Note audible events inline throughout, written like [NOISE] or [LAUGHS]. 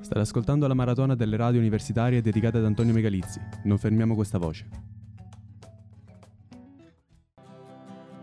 State ascoltando la maratona delle radio universitarie dedicate ad Antonio Megalizzi. Non fermiamo questa voce.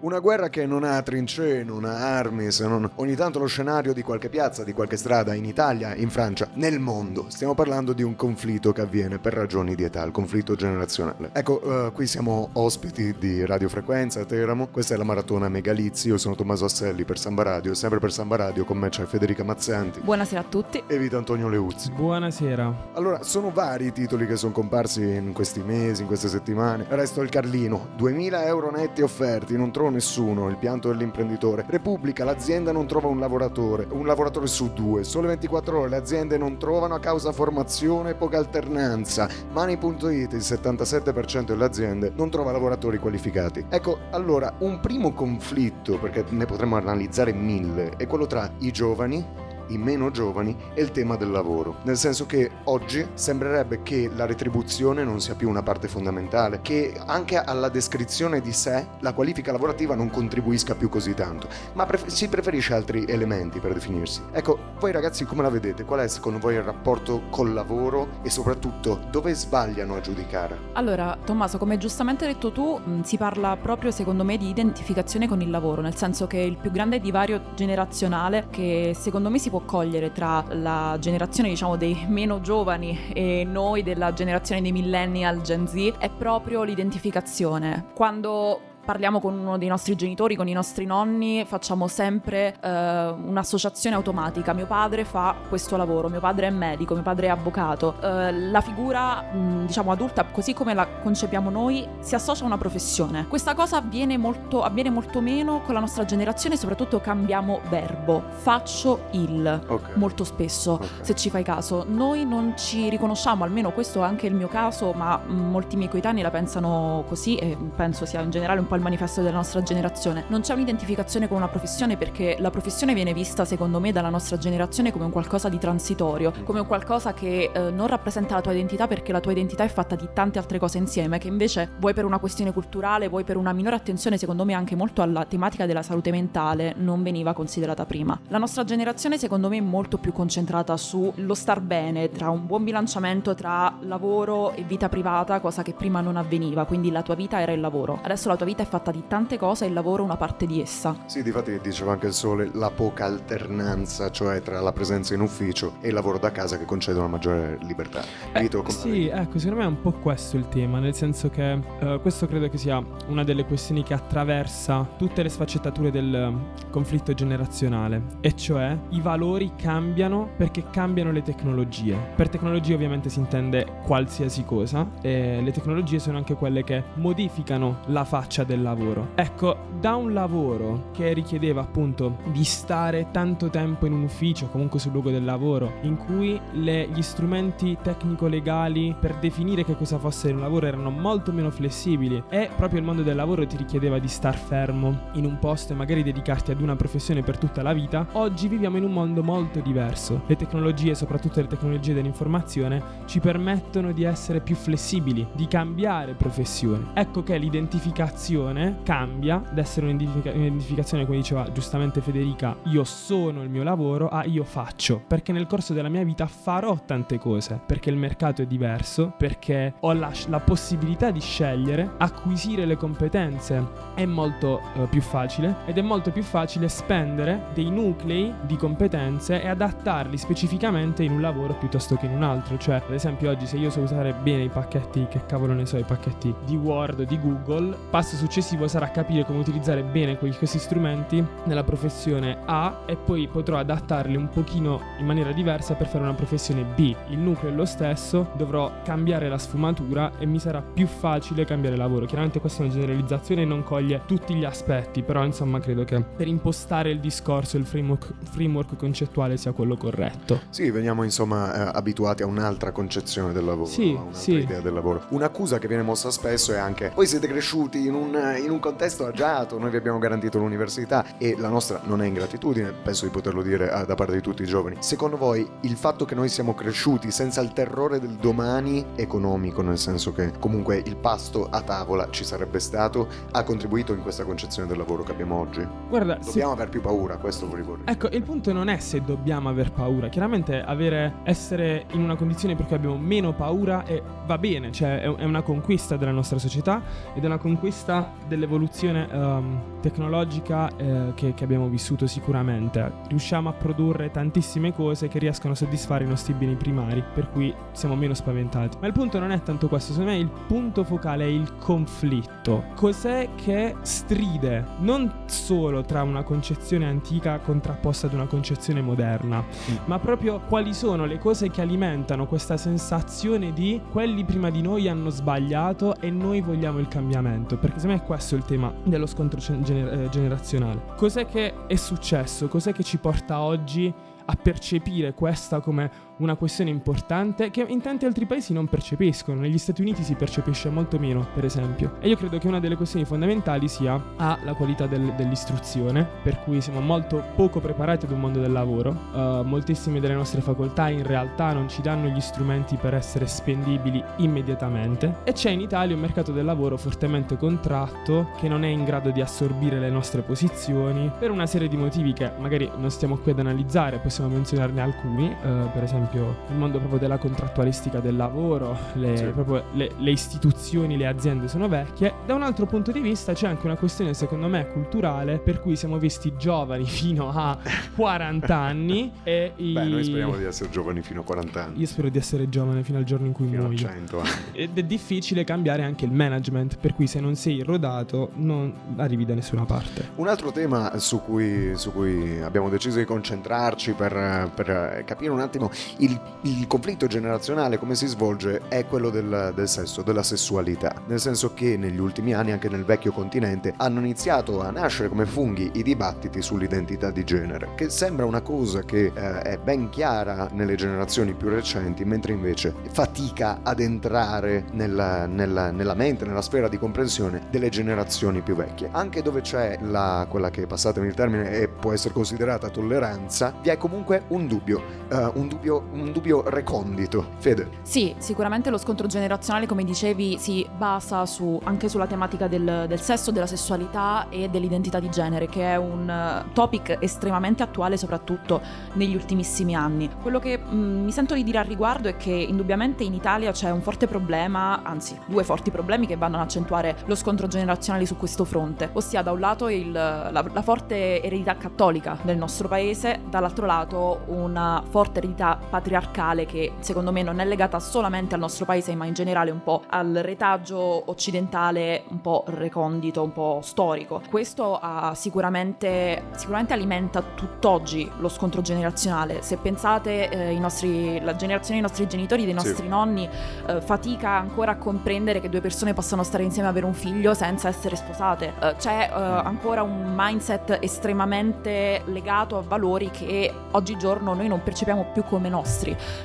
Una guerra che non ha trincee, non ha armi, se non ogni tanto lo scenario di qualche piazza, di qualche strada in Italia, in Francia, nel mondo. Stiamo parlando di un conflitto che avviene per ragioni di età, il conflitto generazionale. Ecco, uh, qui siamo ospiti di Radiofrequenza a Teramo, questa è la maratona Megalizzi, io sono Tommaso Asselli per Samba Radio, sempre per Samba Radio con me c'è Federica Mazzanti. Buonasera a tutti. E Vito Antonio Leuzzi. Buonasera. Allora, sono vari i titoli che sono comparsi in questi mesi, in queste settimane. Resto il Carlino, 2000 euro netti offerti, non trovo nessuno, il pianto dell'imprenditore. Repubblica, l'azienda non trova un lavoratore, un lavoratore su due. Sole 24 ore, le aziende non trovano a causa formazione e poca alternanza. Money.it, il 77% delle aziende non trova lavoratori qualificati. Ecco, allora, un primo conflitto, perché ne potremmo analizzare mille, è quello tra i giovani i meno giovani è il tema del lavoro, nel senso che oggi sembrerebbe che la retribuzione non sia più una parte fondamentale, che anche alla descrizione di sé la qualifica lavorativa non contribuisca più così tanto, ma pref- si preferisce altri elementi per definirsi. Ecco, voi ragazzi come la vedete? Qual è secondo voi il rapporto col lavoro e soprattutto dove sbagliano a giudicare? Allora, Tommaso, come giustamente hai detto tu, si parla proprio secondo me di identificazione con il lavoro, nel senso che il più grande divario generazionale che secondo me si può cogliere tra la generazione diciamo dei meno giovani e noi della generazione dei millennial Gen Z è proprio l'identificazione. Quando parliamo con uno dei nostri genitori, con i nostri nonni, facciamo sempre eh, un'associazione automatica. Mio padre fa questo lavoro, mio padre è medico, mio padre è avvocato. Eh, la figura, mh, diciamo, adulta, così come la concepiamo noi, si associa a una professione. Questa cosa avviene molto, avviene molto meno con la nostra generazione, soprattutto cambiamo verbo. Faccio il, okay. molto spesso, okay. se ci fai caso. Noi non ci riconosciamo, almeno questo è anche il mio caso, ma molti miei coetanei la pensano così e penso sia in generale un po' po' il manifesto della nostra generazione. Non c'è un'identificazione con una professione perché la professione viene vista, secondo me, dalla nostra generazione come un qualcosa di transitorio, come un qualcosa che eh, non rappresenta la tua identità perché la tua identità è fatta di tante altre cose insieme, che invece vuoi per una questione culturale, vuoi per una minore attenzione, secondo me, anche molto alla tematica della salute mentale, non veniva considerata prima. La nostra generazione, secondo me, è molto più concentrata sullo star bene, tra un buon bilanciamento tra lavoro e vita privata, cosa che prima non avveniva, quindi la tua vita era il lavoro. Adesso la tua vita è fatta di tante cose e il lavoro una parte di essa. Sì, difatti diceva anche il Sole, la poca alternanza, cioè tra la presenza in ufficio e il lavoro da casa che concede una maggiore libertà. Eh, Vito, sì, ecco, secondo me è un po' questo il tema, nel senso che uh, questo credo che sia una delle questioni che attraversa tutte le sfaccettature del conflitto generazionale, e cioè i valori cambiano perché cambiano le tecnologie. Per tecnologie ovviamente si intende qualsiasi cosa e le tecnologie sono anche quelle che modificano la faccia del del lavoro. Ecco, da un lavoro che richiedeva appunto di stare tanto tempo in un ufficio, comunque sul luogo del lavoro, in cui le, gli strumenti tecnico-legali per definire che cosa fosse un lavoro erano molto meno flessibili e proprio il mondo del lavoro ti richiedeva di star fermo in un posto e magari dedicarti ad una professione per tutta la vita, oggi viviamo in un mondo molto diverso. Le tecnologie, soprattutto le tecnologie dell'informazione, ci permettono di essere più flessibili, di cambiare professione. Ecco che l'identificazione un'identificazione cambia da essere un'identific- un'identificazione, come diceva giustamente Federica, io sono il mio lavoro, a io faccio. Perché nel corso della mia vita farò tante cose, perché il mercato è diverso, perché ho la, la possibilità di scegliere, acquisire le competenze è molto uh, più facile ed è molto più facile spendere dei nuclei di competenze e adattarli specificamente in un lavoro piuttosto che in un altro. Cioè, ad esempio, oggi se io so usare bene i pacchetti, che cavolo ne so, i pacchetti di Word, di Google, passo su successivo sarà capire come utilizzare bene questi strumenti nella professione A e poi potrò adattarli un pochino in maniera diversa per fare una professione B. Il nucleo è lo stesso, dovrò cambiare la sfumatura e mi sarà più facile cambiare lavoro. Chiaramente questa è una generalizzazione e non coglie tutti gli aspetti, però insomma credo che per impostare il discorso il framework, framework concettuale sia quello corretto. Sì, veniamo insomma eh, abituati a un'altra concezione del lavoro, sì, a un'altra sì. idea del lavoro. Un'accusa che viene mossa spesso è anche voi siete cresciuti in un in un contesto agiato, noi vi abbiamo garantito l'università e la nostra non è ingratitudine, penso di poterlo dire eh, da parte di tutti i giovani. Secondo voi il fatto che noi siamo cresciuti senza il terrore del domani economico, nel senso che comunque il pasto a tavola ci sarebbe stato, ha contribuito in questa concezione del lavoro che abbiamo oggi? Guarda, Dobbiamo aver più paura, questo volevo dire. Ecco, il punto non è se dobbiamo aver paura. Chiaramente avere, essere in una condizione per cui abbiamo meno paura è, va bene, cioè è una conquista della nostra società ed è una conquista dell'evoluzione ehm, tecnologica eh, che, che abbiamo vissuto sicuramente. Riusciamo a produrre tantissime cose che riescono a soddisfare i nostri beni primari, per cui siamo meno spaventati. Ma il punto non è tanto questo, secondo me il punto focale è il conflitto. Cos'è che stride non solo tra una concezione antica contrapposta ad una concezione moderna, ma proprio quali sono le cose che alimentano questa sensazione di quelli prima di noi hanno sbagliato e noi vogliamo il cambiamento, perché secondo me è questo il tema dello scontro gen- gener- eh, generazionale. Cos'è che è successo? Cos'è che ci porta oggi a percepire questa come una questione importante che in tanti altri paesi non percepiscono. Negli Stati Uniti si percepisce molto meno, per esempio. E io credo che una delle questioni fondamentali sia A, la qualità del- dell'istruzione, per cui siamo molto poco preparati ad un mondo del lavoro. Uh, moltissime delle nostre facoltà in realtà non ci danno gli strumenti per essere spendibili immediatamente. E c'è in Italia un mercato del lavoro fortemente contratto che non è in grado di assorbire le nostre posizioni per una serie di motivi che magari non stiamo qui ad analizzare, possiamo menzionarne alcuni, uh, per esempio il mondo proprio della contrattualistica del lavoro, le, Sì. proprio le, le istituzioni, le aziende sono vecchie. Da un altro punto di vista c'è anche una questione secondo me culturale per cui siamo visti giovani [LAUGHS] fino a 40 anni e i... Beh, noi speriamo di essere giovani fino a 40 anni. Io spero di essere giovane fino al giorno in cui Fino muoio. 100 anni. [LAUGHS] Ed è difficile cambiare anche il management, per cui se non sei rodato non arrivi da nessuna parte. Un altro tema su cui, su cui abbiamo deciso di concentrarci per, per capire un attimo il, il conflitto generazionale come si svolge è quello del, del sesso, della sessualità. Nel senso che negli ultimi anni, anche nel vecchio continente, hanno iniziato a nascere come funghi i dibattiti sull'identità di genere, che sembra una cosa che eh, è ben chiara nelle generazioni più recenti, mentre invece fatica ad entrare nella, nella- nella mente, nella sfera di comprensione delle generazioni più vecchie. Anche dove c'è la, quella che, passatemi il termine, e può essere considerata tolleranza, vi è comunque un dubbio, eh, un dubbio, un dubbio recondito. Fede, Sì, sicuramente lo scontro generazionale, come dicevi, si basa su- anche sulla tematica del, del sesso, della sessualità e dell'identità di genere, che è un eh, topic estremamente attuale, soprattutto negli ultimissimi anni. Quello che mm, mi sento di dire al riguardo è che indubbiamente in Italia c'è un forte problema, anzi due forti problemi che vanno ad accentuare lo scontro generazionale su questo fronte, ossia da un lato il- la, la forte eredità cattolica del nostro paese, dall'altro lato una forte eredità patriarcale che secondo me non è legata solamente al nostro paese ma in generale un po' al retaggio occidentale un po' recondito, un po' storico. Questo ha sicuramente, sicuramente alimenta tutt'oggi lo scontro generazionale. Se pensate eh, nostri, la generazione dei nostri genitori, dei Sì. nostri nonni, eh, fatica ancora a comprendere che due persone possano stare insieme e avere un figlio senza essere sposate. Eh, c'è eh, ancora un mindset estremamente legato a valori che oggigiorno noi non percepiamo più come nostri.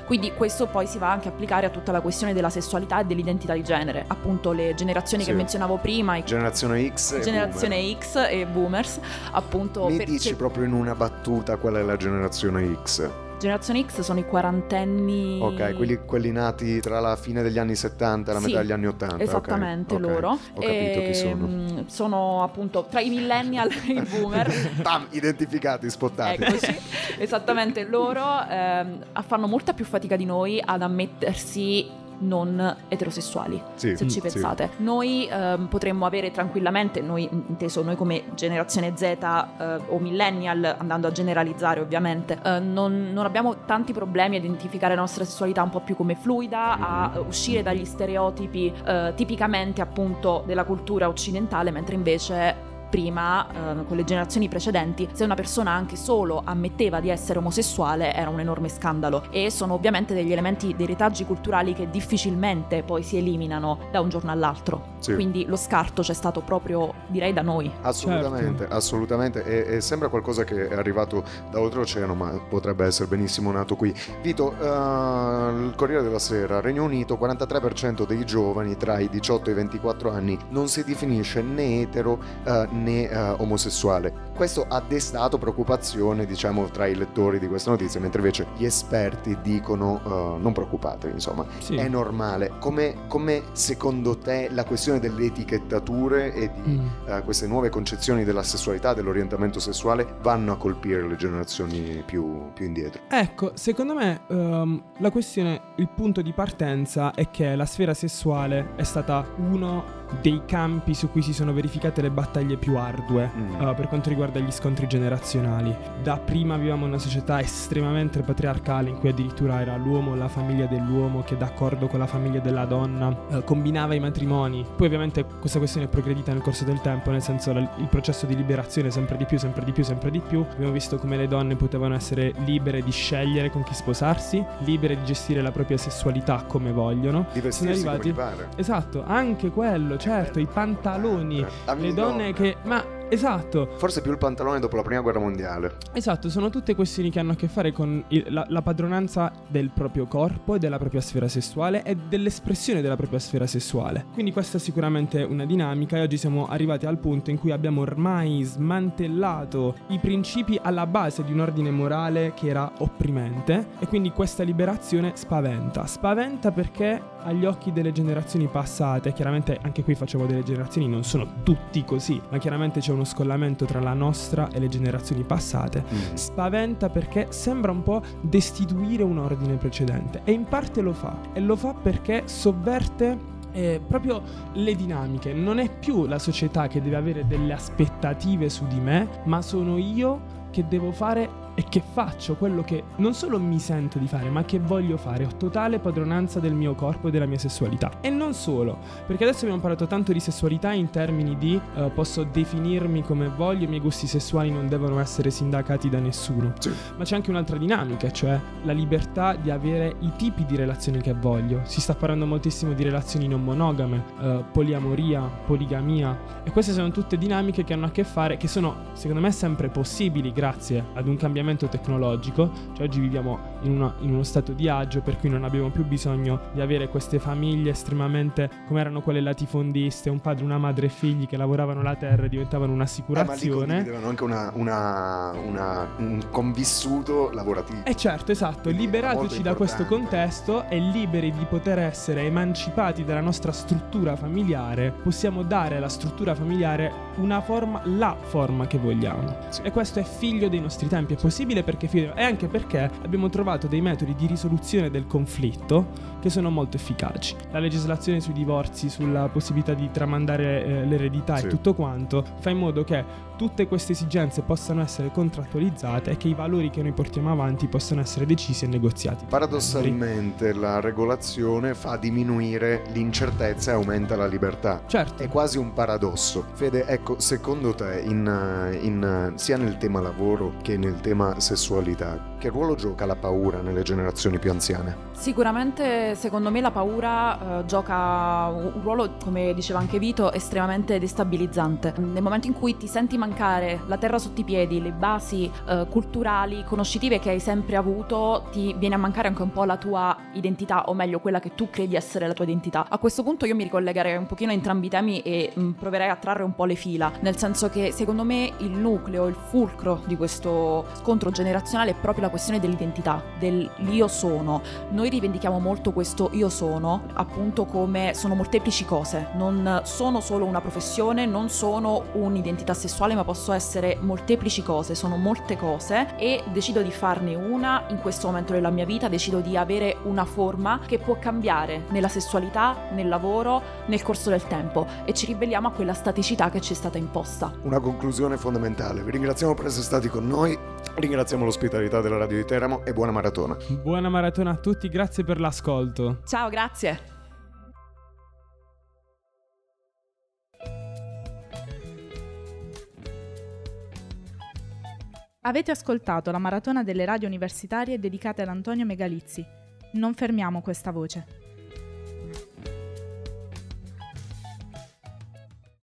Quindi questo poi si va anche a applicare a tutta la questione della sessualità e dell'identità di genere. Appunto le generazioni Sì. che menzionavo prima, generazione X e generazione X e boomers, appunto. Mi dici proprio in una battuta qual è la generazione X? Generazione X sono i quarantenni Ok, quelli, quelli nati tra la fine degli anni 70 e la Sì, metà degli anni 80. ok, Esattamente ok. loro. Ho capito chi sono. Ehm, sono appunto tra i millennial e i boomer. [LAUGHS] Bam, identificati, spottati. Eccoci, esattamente loro ehm, fanno molta più fatica di noi ad ammettersi non eterosessuali, Sì, se ci sì. pensate. Noi ehm, potremmo avere tranquillamente, noi inteso noi come generazione Z eh, o millennial, andando a generalizzare ovviamente, eh, non, non abbiamo tanti problemi a identificare la nostra sessualità un po' più come fluida, a uscire dagli stereotipi eh, tipicamente appunto della cultura occidentale, mentre invece prima, eh, con le generazioni precedenti, se una persona anche solo ammetteva di essere omosessuale era un enorme scandalo e sono ovviamente degli elementi, dei retaggi culturali che difficilmente poi si eliminano da un giorno all'altro. Sì. Quindi lo scarto c'è stato proprio, direi, da noi. Assolutamente, Certo. assolutamente. E, e sembra qualcosa che è arrivato da oltreoceano, ma potrebbe essere benissimo nato qui. Vito, eh, il Corriere della Sera, Regno Unito, 43% dei giovani tra i 18 e i 24 anni non si definisce né etero eh, né eh, omosessuale. Questo ha destato preoccupazione, diciamo, tra i lettori di questa notizia, mentre invece gli esperti dicono eh, non preoccupatevi, insomma, Sì. è normale. Come, come secondo te la questione delle etichettature e di Mm. eh, queste nuove concezioni della sessualità, dell'orientamento sessuale, vanno a colpire le generazioni più, più indietro? Ecco, secondo me ehm, la questione, il punto di partenza è che la sfera sessuale è stata uno dei campi su cui si sono verificate le battaglie più ardue Mm. eh, per quanto riguarda gli scontri generazionali. Da prima avevamo una società estremamente patriarcale in cui addirittura era l'uomo, la famiglia dell'uomo che d'accordo con la famiglia della donna eh, combinava i matrimoni. Poi ovviamente questa questione è progredita nel corso del tempo, nel senso la- il processo di liberazione sempre di più, sempre di più, sempre di più. Abbiamo visto come le donne potevano essere libere di scegliere con chi sposarsi, libere di gestire la propria sessualità come vogliono. Di vestirsi come arrivati- gli pare. Esatto, anche quello, certo, i pantaloni, le donne che... Ma esatto, Forse più il pantalone dopo la prima guerra mondiale. Esatto, sono tutte questioni che hanno a che fare con il- la, la padronanza del proprio corpo e della propria sfera sessuale e dell'espressione della propria sfera sessuale. Quindi questa è sicuramente una dinamica e oggi siamo arrivati al punto in cui abbiamo ormai smantellato i principi alla base di un ordine morale che era opprimente e quindi questa liberazione spaventa. Spaventa perché agli occhi delle generazioni passate, chiaramente anche qui facciamo delle generazioni, non sono tutti così, ma chiaramente c'è uno scollamento tra la nostra e le generazioni passate. Mm. Spaventa perché sembra un po' destituire un ordine precedente e in parte lo fa e lo fa perché sovverte eh, proprio le dinamiche. Non è più la società che deve avere delle aspettative su di me, ma sono io che devo fare e che faccio quello che non solo mi sento di fare, ma che voglio fare. Ho totale padronanza del mio corpo e della mia sessualità. E non solo, perché adesso abbiamo parlato tanto di sessualità in termini di eh, posso definirmi come voglio, i miei gusti sessuali non devono essere sindacati da nessuno. Sì. Ma c'è anche un'altra dinamica, cioè la libertà di avere i tipi di relazioni che voglio. Si sta parlando moltissimo di relazioni non monogame, eh, poliamoria, poligamia e queste sono tutte dinamiche che hanno a che fare, che sono secondo me sempre possibili grazie ad un cambiamento tecnologico. Cioè oggi viviamo in, una- in uno stato di agio per cui non abbiamo più bisogno di avere queste famiglie estremamente come erano quelle latifondiste, un padre, una madre e figli che lavoravano la terra e diventavano Eh, ma un'assicurazione. anche una, una- una- un convissuto lavorativo. Eh certo, esatto, Quindi era liberatoci da questo contesto e liberi di poter essere emancipati dalla nostra struttura familiare, possiamo dare alla struttura familiare una forma, la forma che vogliamo. Sì. E questo è figlio dei nostri tempi, è possibile perché figlio, e anche perché abbiamo trovato dei metodi di risoluzione del conflitto che sono molto efficaci. La legislazione sui divorzi, sulla possibilità di tramandare eh, l'eredità Sì. e tutto quanto fa in modo che tutte queste esigenze possano essere contrattualizzate e che i valori che noi portiamo avanti possano essere decisi e negoziati. Paradossalmente la regolazione fa diminuire l'incertezza e aumenta la libertà. Certo. È quasi un paradosso. Fede, ecco, secondo te, in, in, sia nel tema lavoro che nel tema sessualità, che ruolo gioca la paura nelle generazioni più anziane? Sicuramente, secondo me, la paura eh, gioca un ruolo, come diceva anche Vito, estremamente destabilizzante. Nel momento in cui ti senti mancare la terra sotto i piedi, le basi eh, culturali, conoscitive che hai sempre avuto, ti viene a mancare anche un po' la tua identità, o meglio, quella che tu credi essere la tua identità. A questo punto io mi ricollegherei un pochino a entrambi i temi e mh, proverei a trarre un po' le fila, nel senso che secondo me il nucleo, il fulcro di questo scontro generazionale è proprio la questione dell'identità, dell'io sono. Noi rivendichiamo molto questo io sono, appunto come sono molteplici cose, non sono solo una professione, non sono un'identità sessuale, ma posso essere molteplici cose, sono molte cose e decido di farne una in questo momento della mia vita, decido di avere una forma che può cambiare nella sessualità, nel lavoro, nel corso del tempo e ci ribelliamo a quella staticità che ci è stata imposta. Una conclusione fondamentale. Vi ringraziamo per essere stati con noi, ringraziamo l'ospitalità della Radio di Teramo e buona maratona. Buona maratona a tutti, grazie per l'ascolto molto. Ciao, grazie. Avete ascoltato la maratona delle radio universitarie dedicate ad Antonio Megalizzi. Non fermiamo questa voce.